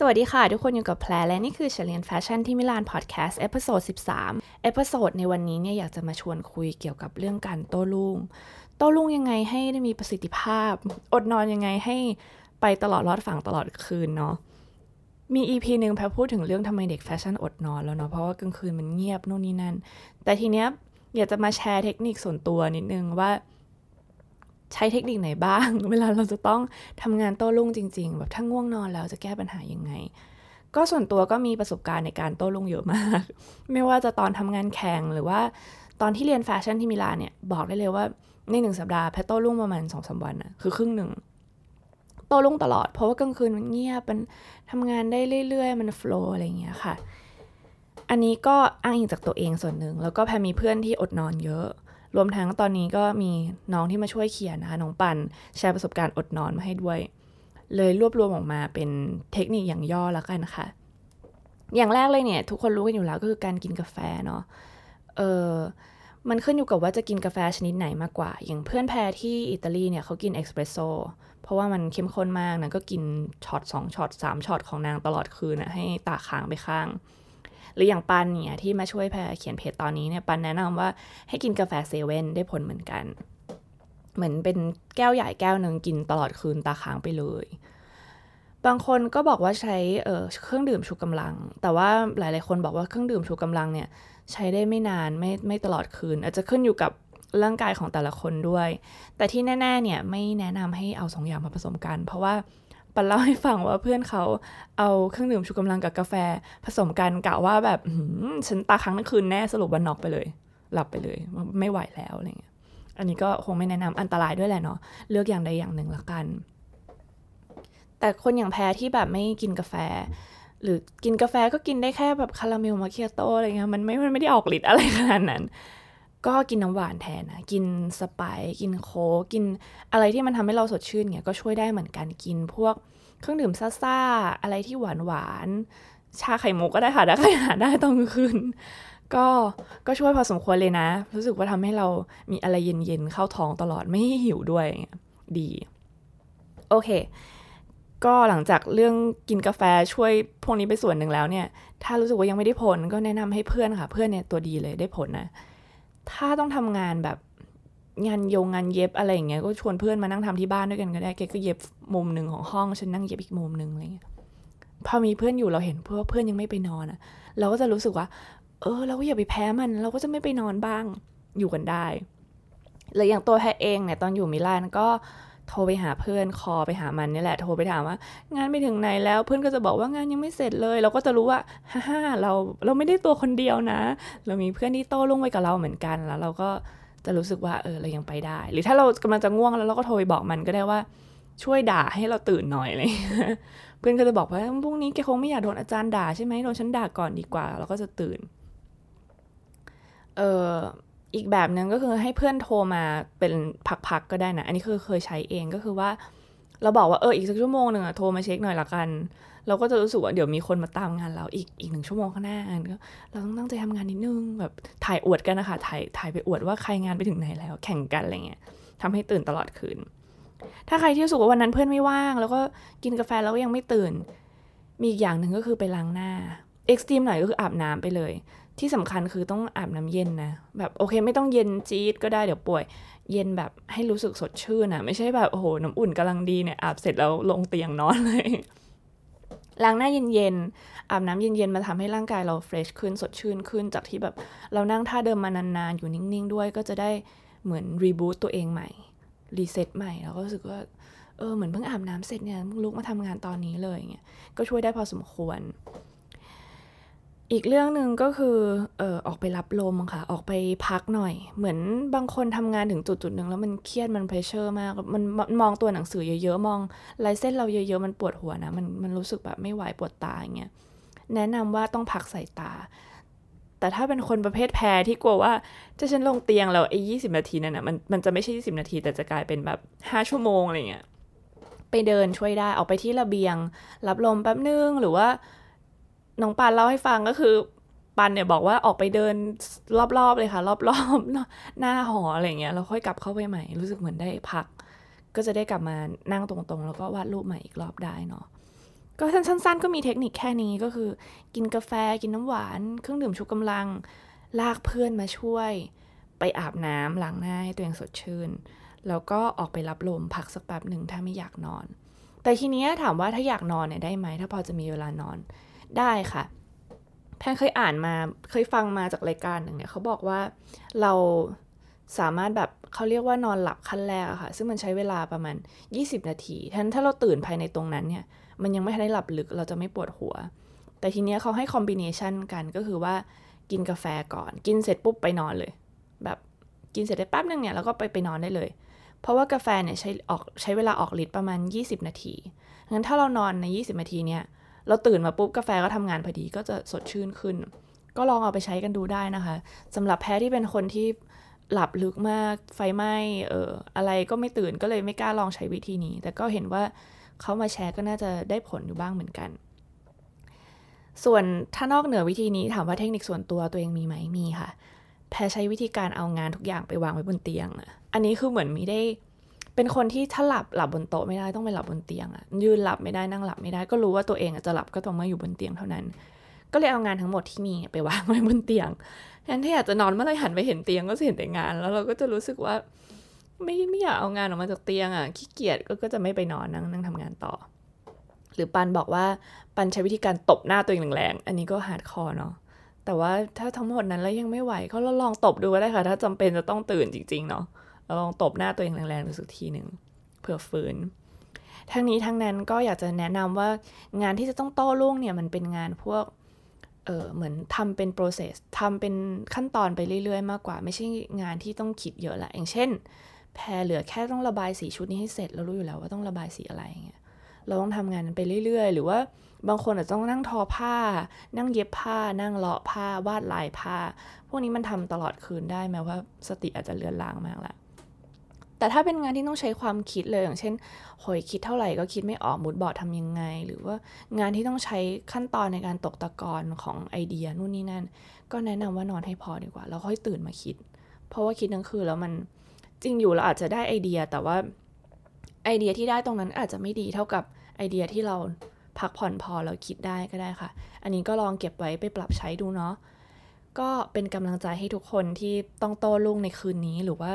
สวัสดีค่ะ ทุกคนอยู่กับแพรและนี่คือเรียนแฟชั่นที่มิลานพอดแคสต์ episode 13 episode ในวันนี้เนี่ยอยากจะมาชวนคุยเกี่ยวกับเรื่องการโต้รุ่ง โต้รุ่งยังไงให้ได้มีประสิทธิภาพ อดนอนยังไงให้ไปตลอดรอดฝั่งตลอดคืนเนาะ มี EP หนึ่งแพรพูดถึงเรื่องทำไมเด็กแฟชั่นอดนอนแล้วเนาะเพราะว่ากลางคืนมันเงียบโน่นนี่นั่น แต่ทีเนี้ยอยากจะมาแชร์เทคนิคส่วนตัวนิดนึงว่า ใช้เทคนิคไหนบ้าง เวลาเราจะต้องทำงานโต้รุ่งจริง ๆ แบบถ้าง่วงนอนแล้วจะแก้ปัญหายังไง ก็ส่วนตัวก็มีประสบการณ์ในการโต้รุ่งเยอะมาก ไม่ว่าจะตอนทำงานแข่งหรือว่าตอนที่เรียนแฟชั่นที่มิลานเนี่ยบอกได้เลยว่าในหนึ่งสัปดาห์แพทโต้รุ่งประมาณสองสาวันนะคือครึ่งหนึ่งโต้รุ่งตลอด เพราะว่ากลางคืนมันเงียบมันทำงานได้เรื่อยๆ มันโฟล์อะไรอย่างเงี้ยค่ะ อันนี้ก็อ้างอิงจากตัวเองส่วนหนึ่ง แล้วก็แพมีเพื่อนที่อดนอนเยอะ รวมทั้งตอนนี้ก็มีน้องที่มาช่วยเขียนนะคะน้องปันแชร์ประสบการณ์อดนอนมาให้ด้วย เลยรวบรวมออกมาเป็นเทคนิคอย่างย่อแล้วกันค่ะอย่างแรกเลยเนี่ยทุกคนรู้กันอยู่แล้วก็คือการกินกาแฟเนาะเออมันขึ้นอยู่กับว่าจะกินกาแฟชนิดไหนมากกว่า อย่างเพื่อนแพรที่อิตาลีเนี่ยเขากินเอสเปรสโซเพราะว่ามันเข้มข้นมากนะก็กินช็อตสองช็อตสามช็อตของนางตลอดคืนนะให้ตาค้างไปข้าง หรืออย่างปันเนี่ยที่มาช่วยแพรเขียนเพจตอนนี้เนี่ยปันแนะนำว่าให้กินกาแฟเซเว่นได้ผลเหมือนกัน เหมือนเป็นแก้วใหญ่แก้วหนึ่งกินตลอดคืนตาค้างไปเลย บางคนก็บอกว่าใช้เเครื่องดื่มชูกำลัง แต่ว่าหลาย ๆ คนบอกว่าเครื่องดื่มชูกำลังเนี่ยใช้ได้ไม่นานไม่ไม่ตลอดคืน อาจจะขึ้นอยู่กับร่างกายของแต่ละคนด้วย แต่ที่แน่ ๆ เนี่ยไม่แนะนำให้เอาสองอย่างมาผสมกัน เพราะว่า ปันเล่าให้ฟังว่าเพื่อนเขาเอาเครื่องดื่มชูกำลังกับกาแฟผสมกันกะว่าแบบฉันตาค้างทั้งคืนแน่สรุปวันน็อกไปเลย หลับไปเลยไม่ไหวแล้วอะไรเงี้ยอันนี้ก็คงไม่แนะนำอันตรายด้วยแหละเนาะเลือกอย่างใดอย่างหนึ่งละกัน แต่คนอย่างแพ้ที่แบบไม่กินกาแฟ หรือกินกาแฟก็กินได้แค่แบบคาราเมลมาเคียโตอะไรเงี้ยมันไม่มันไม่ได้ออกฤทธิ์อะไรขนาดนั้น ก็กินน้ำหวานแทนนะกินสไปกินโค้กกินอะไรที่มันทำให้เราสดชื่นเนี่ยก็ช่วยได้เหมือนกันกินพวกเครื่องดื่มซ่าๆอะไรที่หวานหวานชาไข่มุกก็ได้ค่ะได้ใครหาได้ตอนคืนก็ก็ช่วยพอสมควรเลยนะ รู้สึกว่าทำให้เรามีอะไรเย็นๆเข้าท้องตลอดไม่หิวด้วยดี โอเค ก็หลังจากเรื่องกินกาแฟช่วยพวกนี้ไปส่วนหนึ่งแล้วเนี่ย ถ้ารู้สึกว่ายังไม่ได้ผลก็แนะนำให้เพื่อนค่ะ เพื่อนเนี่ยตัวดีเลยได้ผลนะ ถ้าต้องทำงานแบบงานโยงงานเย็บอะไรอย่างเงี้ยก็ชวนเพื่อนมานั่งทำที่บ้านด้วยกันก็ได้แกก็เย็บมุมหนึ่งของห้องฉันนั่งเย็บอีกมุมหนึ่งอะไรเงี้ยพอมีเพื่อนอยู่เราเห็นเพื่อเพื่อนยังไม่ไปนอนอะเราก็จะรู้สึกว่า เออ เราก็อย่าไปแพ้มัน เราก็จะไม่ไปนอนบ้างอยู่กันได้ แล้วอย่างตัวแพทเองเนี่ยตอนอยู่มิลานก็ โทรไปหาเพื่อนคอไปหามันนี่แหละโทรไปถามว่า งานไปถึงไหนแล้วเพื่อนก็จะบอกว่างานยังไม่เสร็จเลย เราก็จะรู้ว่าฮ่าเราเราไม่ได้ตัวคนเดียวนะ เรามีเพื่อนที่โต้ลงไปกับเราเหมือนกันแล้ว เราก็จะรู้สึกว่าเออเรายังไปได้ หรือถ้าเรากำลังจะง่วงแล้วเราก็โทรไปบอกมันก็ได้ว่าช่วยด่าให้เราตื่นหน่อยอะไรเพื่อนก็จะบอกว่าพรุ่งนี้แกคงไม่อยากโดนอาจารย์ด่าใช่ไหมโดนฉันด่าก่อนดีกว่า เราก็จะตื่น เออ อีกแบบหนึ่งก็คือให้เพื่อนโทรมาเป็นพักๆก็ได้นะ อันนี้คือเคยใช้เองก็คือว่าเราบอกว่าเอออีกสักชั่วโมงหนึ่งอะโทรมาเช็คหน่อยละกัน เราก็จะรู้สึกว่าเดี๋ยวมีคนมาตามงานเราอีกอีกหนึ่งชั่วโมงข้างหน้าเราต้องตั้งใจทำงานนิดนึงแบบถ่ายอวดกันนะคะถ่ายถ่ายไปอวดว่าใครงานไปถึงไหนแล้ว แข่งกันอะไรเงี้ยทำให้ตื่นตลอดคืน ถ้าใครที่รู้สึกว่าวันนั้นเพื่อนไม่ว่าง แล้วก็กินกาแฟแล้วก็ยังไม่ตื่น มีอีกอย่างหนึ่งก็คือไปล้างหน้าเอ็กซ์ตรีมหน่อยก็คืออาบน้ำไปเลย ที่สำคัญคือต้องอาบน้ำเย็นนะ แบบโอเคไม่ต้องเย็นจี๊ดก็ได้เดี๋ยวป่วย เย็นแบบให้รู้สึกสดชื่นนะไม่ใช่แบบโอ้โหน้ำอุ่นกำลังดีเนี่ยอาบเสร็จแล้วลงเตียงนอนเลยล้างหน้าเย็นๆ อาบน้ำเย็นๆ มาทำให้ร่างกายเรา fresh ขึ้นสดชื่นขึ้นจากที่แบบเรานั่งท่าเดิมมานานๆ อยู่นิ่งๆ ด้วยก็จะได้เหมือน reboot ตัวเองใหม่ reset ใหม่แล้วก็รู้สึกว่า เออเหมือนเพิ่งอาบน้ำเสร็จเนี่ยลุกมาทำงานตอนนี้เลยเงี้ยก็ช่วยได้พอสมควร อีกเรื่องหนึ่งก็คือเออออกไปรับลมค่ะ ออกไปพักหน่อย เหมือนบางคนทำงานถึงจุดจุดหนึ่งแล้วมันเครียดมัน pressure มากมันมองตัวหนังสือเยอะๆ มองลายเส้นเราเยอะๆ มันปวดหัวนะ มันมันรู้สึกแบบไม่ไหวปวดตาอย่างเงี้ยแนะนำว่าต้องพักสายตา แต่ถ้าเป็นคนประเภทแพ้ที่กลัวว่าจะฉันลงเตียงแล้วไอ้ยี่สิบนาทีนั่นนะมันมันจะไม่ใช่ยี่สิบนาที แต่จะกลายเป็นแบบห้าชั่วโมงอะไรเงี้ยไปเดินช่วยได้ออกไปที่ระเบียง รับลมแป๊บนึงหรือว่า น้องปานเล่าให้ฟังก็คือปันเนี่ยบอกว่าออกไปเดินรอบๆเลยค่ะ รอบๆหน้าหออะไรเงี้ยแล้วค่อยกลับเข้าไปใหม่ รู้สึกเหมือนได้พัก ก็จะได้กลับมานั่งตรงๆ แล้วก็วาดรูปใหม่อีกรอบได้เนาะก็สั้นๆ ก็มีเทคนิคแค่นี้ก็คือ กินกาแฟกินน้ำหวาน เครื่องดื่มชูกำลัง ลากเพื่อนมาช่วย ไปอาบน้ำล้างหน้าให้ตัวเองสดชื่น แล้วก็ออกไปรับลมพักสักแป๊บหนึ่งถ้าไม่อยากนอน แต่ทีนี้ถามว่าถ้าอยากนอนเนี่ยได้ไหมถ้าพอจะมีเวลานอน ได้ค่ะ แพนเคยอ่านมาเคยฟังมาจากรายการหนึ่งเนี่ยเขาบอกว่าเราสามารถแบบเขาเรียกว่านอนหลับขั้นแรกอะค่ะ ซึ่งมันใช้เวลาประมาณ 20 นาที ทันถ้าเราตื่นภายในตรงนั้นเนี่ย มันยังไม่ได้หลับลึกเราจะไม่ปวดหัว แต่ทีเนี้ยเขาให้คอมบิเนชันกันก็คือว่ากินกาแฟก่อน กินเสร็จปุ๊บไปนอนเลย แบบกินเสร็จได้แป๊บนึงเนี่ยแล้วก็ไปไปนอนได้เลย เพราะว่ากาแฟเนี่ยใช้ออกใช้เวลาออกฤทธิ์ประมาณ 20 นาทีงั้นถ้าเรานอนใน 20 นาทีเนี่ย เราตื่นมาปุ๊บกาแฟก็ทำงานพอดีก็จะสดชื่นขึ้น ก็ลองเอาไปใช้กันดูได้นะคะสำหรับแพ้ที่เป็นคนที่หลับลึกมากไฟไหม้เอออะไรก็ไม่ตื่นก็เลยไม่กล้าลองใช้วิธีนี้ แต่ก็เห็นว่าเขามาแชร์ก็น่าจะได้ผลอยู่บ้างเหมือนกัน ส่วนถ้านอกเหนือวิธีนี้ถามว่าเทคนิคส่วนตัวตัวเองมีไหมมีค่ะ แพ้ใช้วิธีการเอางานทุกอย่างไปวางไว้บนเตียงอะอันนี้คือเหมือนมีได้ เป็นคนที่ถ้าหลับหลับบนโต๊ะไม่ได้ต้องไปหลับบนเตียงอะยืนหลับไม่ได้นั่งหลับไม่ได้ก็รู้ว่าตัวเองจะหลับก็ต้องมาอยู่บนเตียงเท่านั้น ก็เลยเอางานทั้งหมดที่มีไปวางไว้บนเตียงแทนที่อยากจะนอนเมื่อไรหันไปเห็นเตียงก็เห็นแต่งาน แล้วเราก็จะรู้สึกว่า ไม่ไม่อยากเอางานออกมาจากเตียงอะขี้เกียจก็จะไม่ไปนอนนั่งนั่งทำงานต่อ หรือปันบอกว่าปันใช้วิธีการตบหน้าตัวเองแรงๆอันนี้ก็ hardcore เนาะแต่ว่าถ้าทั้งหมดนั้นแล้วยังไม่ไหวก็ลองตบดูก็ได้ค่ะ ถ้าจำเป็นจะต้องตื่นจริง ๆ เนาะ ลองตบหน้าตัวเองแรงๆดูสักทีหนึ่งเผื่อฟื้นทั้งนี้ทั้งนั้นก็อยากจะแนะนำว่างานที่จะต้องโต้รุ่งเนี่ยมันเป็นงานพวกเออเหมือนทำเป็น process ทำเป็นขั้นตอนไปเรื่อยๆ มากกว่า ไม่ใช่งานที่ต้องคิดเยอะละอย่างเช่น แพรเหลือแค่ต้องระบายสีชุดนี้ให้เสร็จเรารู้อยู่แล้วว่าต้องระบายสีอะไรเงี้ยเราต้องทำงานไปเรื่อยๆ หรือว่าบางคนอาจจะต้องนั่งทอผ้า นั่งเย็บผ้า นั่งเลาะผ้าวาดลายผ้า พวกนี้มันทำตลอดคืนได้แม้ว่าสติอาจจะเลือนลางมากละ แต่ถ้าเป็นงานที่ต้องใช้ความคิดเลยอย่างเช่นหอยคิดเท่าไหร่ก็คิดไม่ออกมูดบอร์ดทำยังไง หรือว่างานที่ต้องใช้ขั้นตอนในการตกตะกอนของไอเดียนู่นนี่นั่น ก็แนะนำว่านอนให้พอดีกว่า แล้วค่อยตื่นมาคิด เพราะว่าคิดทั้งคืนแล้วมันจริงอยู่เราอาจจะได้ไอเดีย แต่ว่าไอเดียที่ได้ตรงนั้นอาจจะไม่ดีเท่ากับไอเดียที่เราพักผ่อนพอแล้วคิดได้ก็ได้ค่ะ อันนี้ก็ลองเก็บไว้ไปปรับใช้ดูเนาะ ก็เป็นกำลังใจให้ทุกคนที่ต้องโต้รุ่งในคืนนี้หรือว่า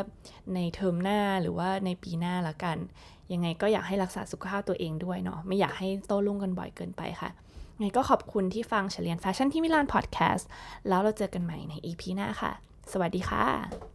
ในเทอมหน้าหรือว่าในปีหน้าละกัน ยังไงก็อยากให้รักษาสุขภาพตัวเองด้วยเนาะไม่อยากให้โต้รุ่งกันบ่อยเกินไปค่ะไงก็ขอบคุณที่ฟังเฉลียนแฟชั่นที่มิลานพอดแคสต์แล้วเราเจอกันใหม่ใน EP หน้าค่ะ สวัสดีค่ะ